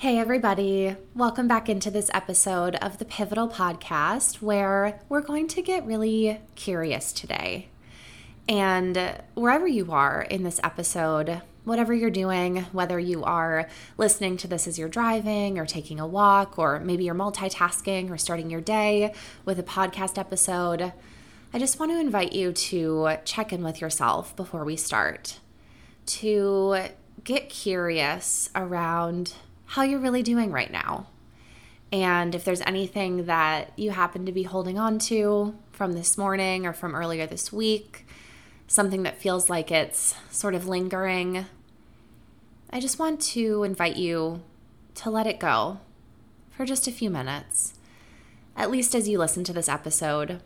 Hey, everybody. Welcome back into this episode of the Pivotal Podcast where we're going to get really curious today. And wherever you are in this episode, whatever you're doing, whether you are listening to this as you're driving or taking a walk, or maybe you're multitasking or starting your day with a podcast episode, I just want to invite you to check in with yourself before we start, to get curious around how you're really doing right now. And if there's anything that you happen to be holding on to from this morning or from earlier this week, something that feels like it's sort of lingering, I just want to invite you to let it go for just a few minutes, at least as you listen to this episode.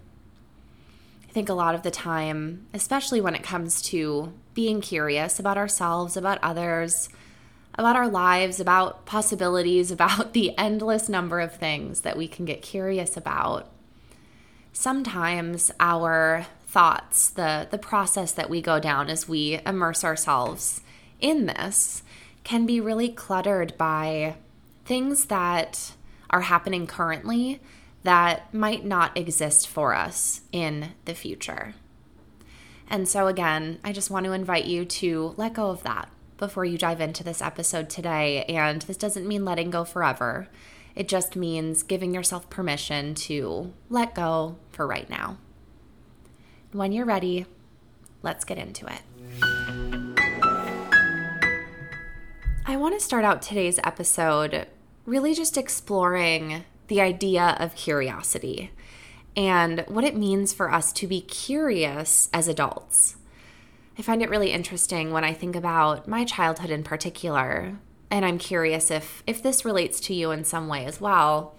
I think a lot of the time, especially when it comes to being curious about ourselves, about others, about our lives, about possibilities, about the endless number of things that we can get curious about. Sometimes our thoughts, the, the process that we go down as we immerse ourselves in this, can be really cluttered by things that are happening currently that might not exist for us in the future. And so, again, I just want to invite you to let go of that before you dive into this episode today. And this doesn't mean letting go forever, it just means giving yourself permission to let go for right now. When you're ready, let's get into it. I want to start out today's episode really just exploring the idea of curiosity and what it means for us to be curious as adults. I find it really interesting when I think about my childhood in particular, and I'm curious if if this relates to you in some way as well.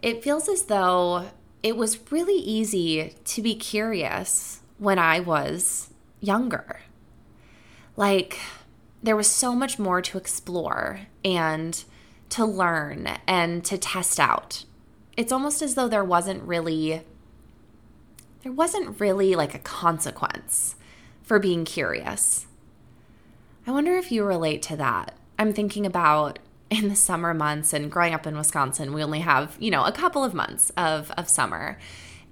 It feels as though it was really easy to be curious when I was younger. Like there was so much more to explore and to learn and to test out. It's almost as though there wasn't really there wasn't really like a consequence for being curious. I wonder if you relate to that. I'm thinking about in the summer months and growing up in Wisconsin, we only have, you know, a couple of months of, of summer.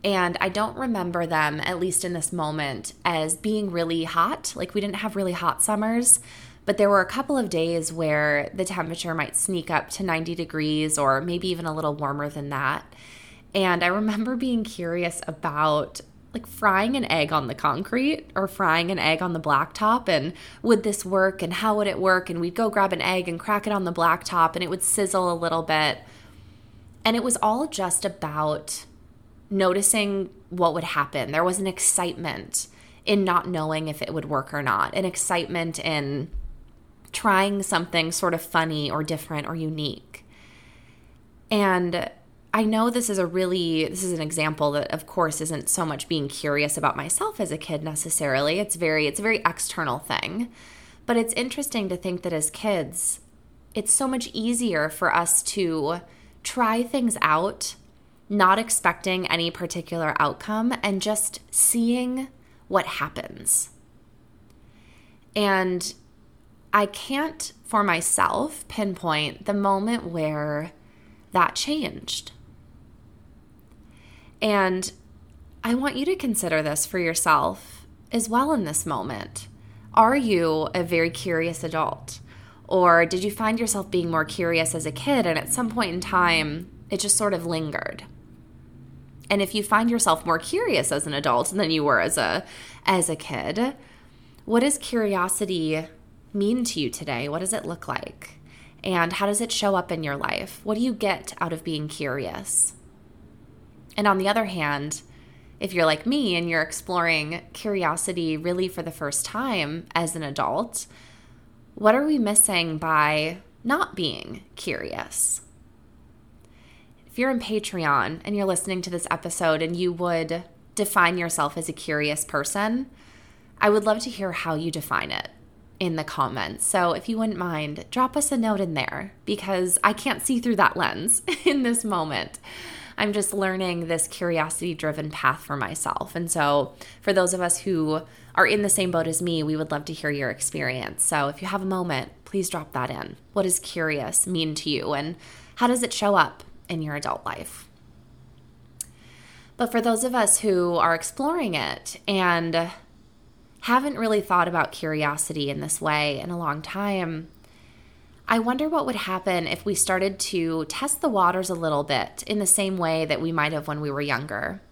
And I don't remember them, at least in this moment, as being really hot. Like we didn't have really hot summers, but there were a couple of days where the temperature might sneak up to 90 degrees or maybe even a little warmer than that. And I remember being curious about like frying an egg on the concrete or frying an egg on the blacktop and would this work and how would it work? And we'd go grab an egg and crack it on the blacktop and it would sizzle a little bit. And it was all just about noticing what would happen. There was an excitement in not knowing if it would work or not an excitement in trying something sort of funny or different or unique. And I know this is a really this is an example that of course isn't so much being curious about myself as a kid necessarily. It's very it's a very external thing. But it's interesting to think that as kids, it's so much easier for us to try things out, not expecting any particular outcome and just seeing what happens. And I can't for myself pinpoint the moment where that changed. And I want you to consider this for yourself as well in this moment. Are you a very curious adult? Or did you find yourself being more curious as a kid and at some point in time it just sort of lingered? And if you find yourself more curious as an adult than you were as a as a kid, what does curiosity mean to you today? What does it look like? And how does it show up in your life? What do you get out of being curious? And on the other hand, if you're like me and you're exploring curiosity really for the first time as an adult, what are we missing by not being curious? If you're in Patreon and you're listening to this episode and you would define yourself as a curious person, I would love to hear how you define it in the comments. So if you wouldn't mind, drop us a note in there because I can't see through that lens in this moment. I'm just learning this curiosity driven path for myself. And so, for those of us who are in the same boat as me, we would love to hear your experience. So, if you have a moment, please drop that in. What does curious mean to you, and how does it show up in your adult life? But for those of us who are exploring it and haven't really thought about curiosity in this way in a long time, I wonder what would happen if we started to test the waters a little bit in the same way that we might have when we were younger.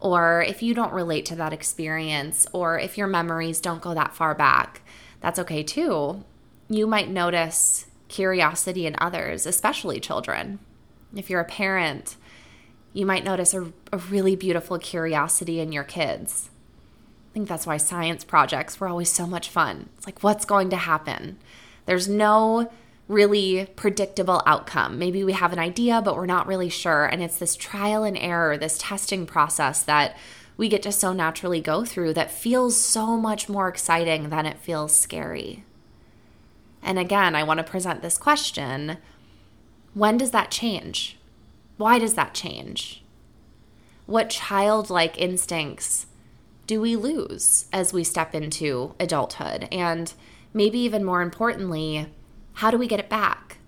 Or if you don't relate to that experience, or if your memories don't go that far back, that's okay too. You might notice curiosity in others, especially children. If you're a parent, you might notice a, a really beautiful curiosity in your kids I think that's why science projects were always so much fun. It's like, what's going to happen? There's no really predictable outcome. Maybe we have an idea, but we're not really sure. And it's this trial and error, this testing process that we get to so naturally go through that feels so much more exciting than it feels scary. And again, I want to present this question when does that change? Why does that change? What childlike instincts do we lose as we step into adulthood? And maybe even more importantly, how do we get it back?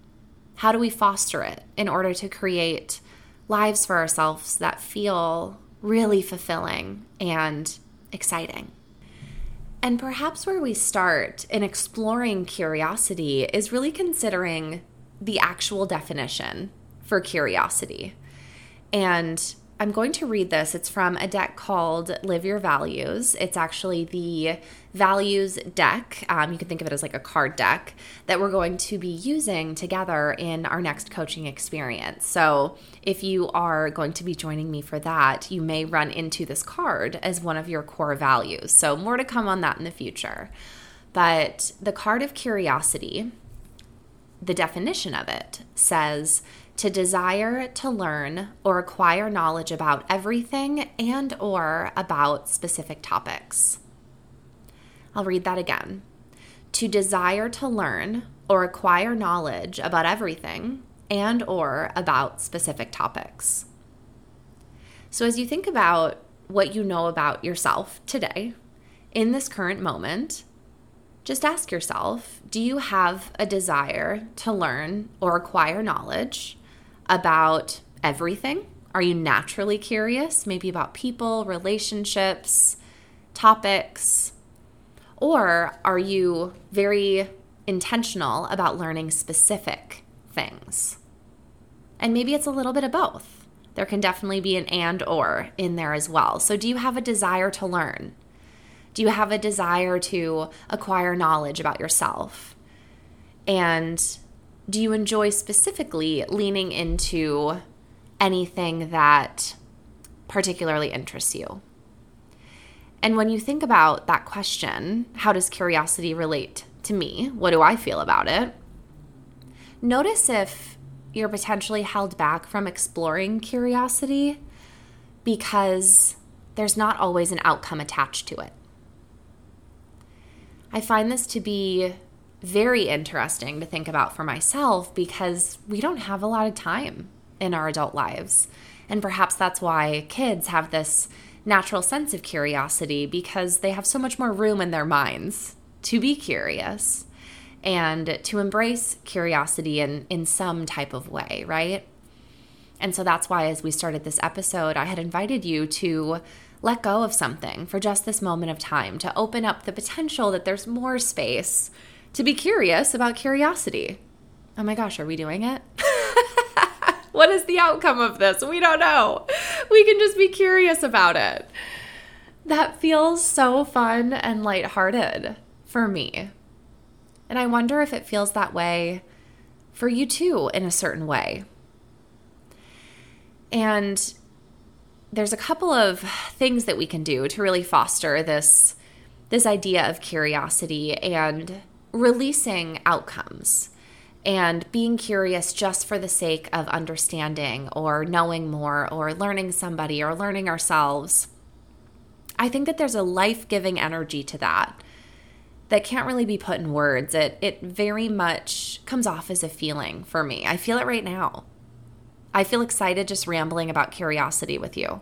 How do we foster it in order to create lives for ourselves that feel really fulfilling and exciting? And perhaps where we start in exploring curiosity is really considering the actual definition for curiosity. And I'm going to read this. It's from a deck called Live Your Values. It's actually the values deck. Um, you can think of it as like a card deck that we're going to be using together in our next coaching experience. So, if you are going to be joining me for that, you may run into this card as one of your core values. So, more to come on that in the future. But the card of curiosity, the definition of it says, to desire to learn or acquire knowledge about everything and or about specific topics. I'll read that again. To desire to learn or acquire knowledge about everything and or about specific topics. So as you think about what you know about yourself today in this current moment, just ask yourself, do you have a desire to learn or acquire knowledge about everything? Are you naturally curious, maybe about people, relationships, topics? Or are you very intentional about learning specific things? And maybe it's a little bit of both. There can definitely be an and or in there as well. So, do you have a desire to learn? Do you have a desire to acquire knowledge about yourself? And do you enjoy specifically leaning into anything that particularly interests you? And when you think about that question, how does curiosity relate to me? What do I feel about it? Notice if you're potentially held back from exploring curiosity because there's not always an outcome attached to it. I find this to be very interesting to think about for myself because we don't have a lot of time in our adult lives. And perhaps that's why kids have this natural sense of curiosity because they have so much more room in their minds to be curious and to embrace curiosity in, in some type of way, right? And so that's why, as we started this episode, I had invited you to let go of something for just this moment of time, to open up the potential that there's more space to be curious about curiosity. Oh my gosh, are we doing it? what is the outcome of this? We don't know. We can just be curious about it. That feels so fun and lighthearted for me. And I wonder if it feels that way for you too, in a certain way. And there's a couple of things that we can do to really foster this this idea of curiosity and releasing outcomes and being curious just for the sake of understanding or knowing more or learning somebody or learning ourselves. I think that there's a life giving energy to that that can't really be put in words. It, it very much comes off as a feeling for me. I feel it right now. I feel excited just rambling about curiosity with you.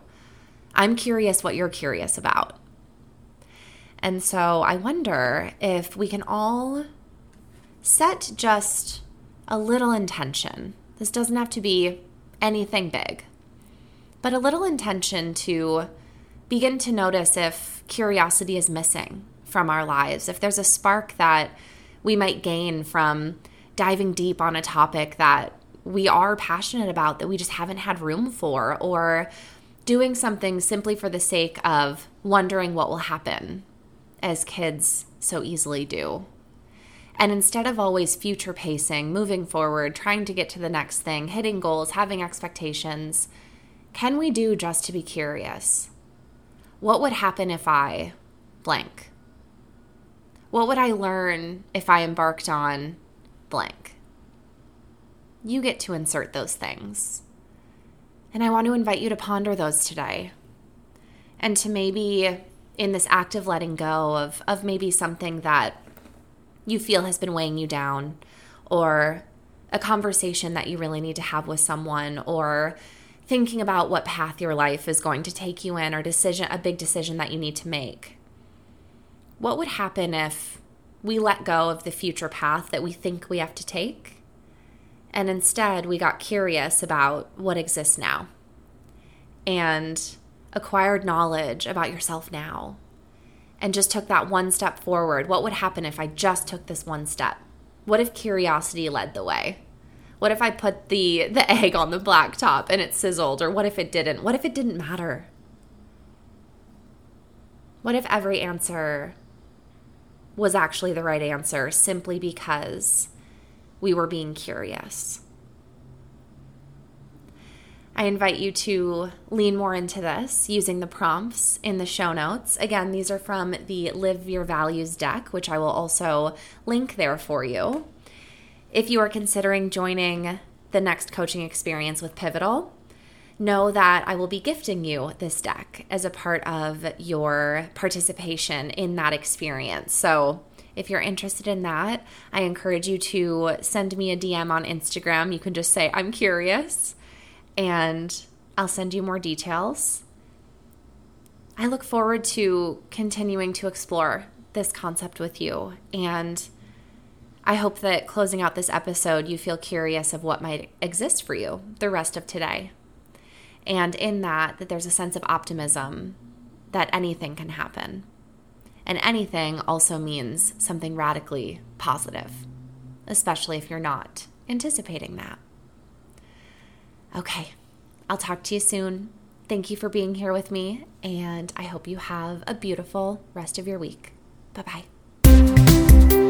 I'm curious what you're curious about. And so I wonder if we can all set just a little intention. This doesn't have to be anything big, but a little intention to begin to notice if curiosity is missing from our lives, if there's a spark that we might gain from diving deep on a topic that we are passionate about that we just haven't had room for, or doing something simply for the sake of wondering what will happen, as kids so easily do. And instead of always future pacing, moving forward, trying to get to the next thing, hitting goals, having expectations, can we do just to be curious? What would happen if I blank? What would I learn if I embarked on blank? You get to insert those things. And I want to invite you to ponder those today. And to maybe, in this act of letting go of, of maybe something that you feel has been weighing you down, or a conversation that you really need to have with someone, or thinking about what path your life is going to take you in, or decision, a big decision that you need to make. What would happen if we let go of the future path that we think we have to take and instead, we got curious about what exists now and acquired knowledge about yourself now and just took that one step forward. What would happen if I just took this one step? What if curiosity led the way? What if I put the the egg on the black top and it sizzled or what if it didn't? What if it didn't matter? What if every answer was actually the right answer simply because we were being curious. I invite you to lean more into this using the prompts in the show notes. Again, these are from the Live Your Values deck, which I will also link there for you. If you are considering joining the next coaching experience with Pivotal, know that I will be gifting you this deck as a part of your participation in that experience. So if you're interested in that, I encourage you to send me a DM on Instagram. You can just say, I'm curious, and I'll send you more details. I look forward to continuing to explore this concept with you. And I hope that closing out this episode, you feel curious of what might exist for you the rest of today. And in that, that there's a sense of optimism that anything can happen. And anything also means something radically positive, especially if you're not anticipating that. Okay, I'll talk to you soon. Thank you for being here with me, and I hope you have a beautiful rest of your week. Bye bye.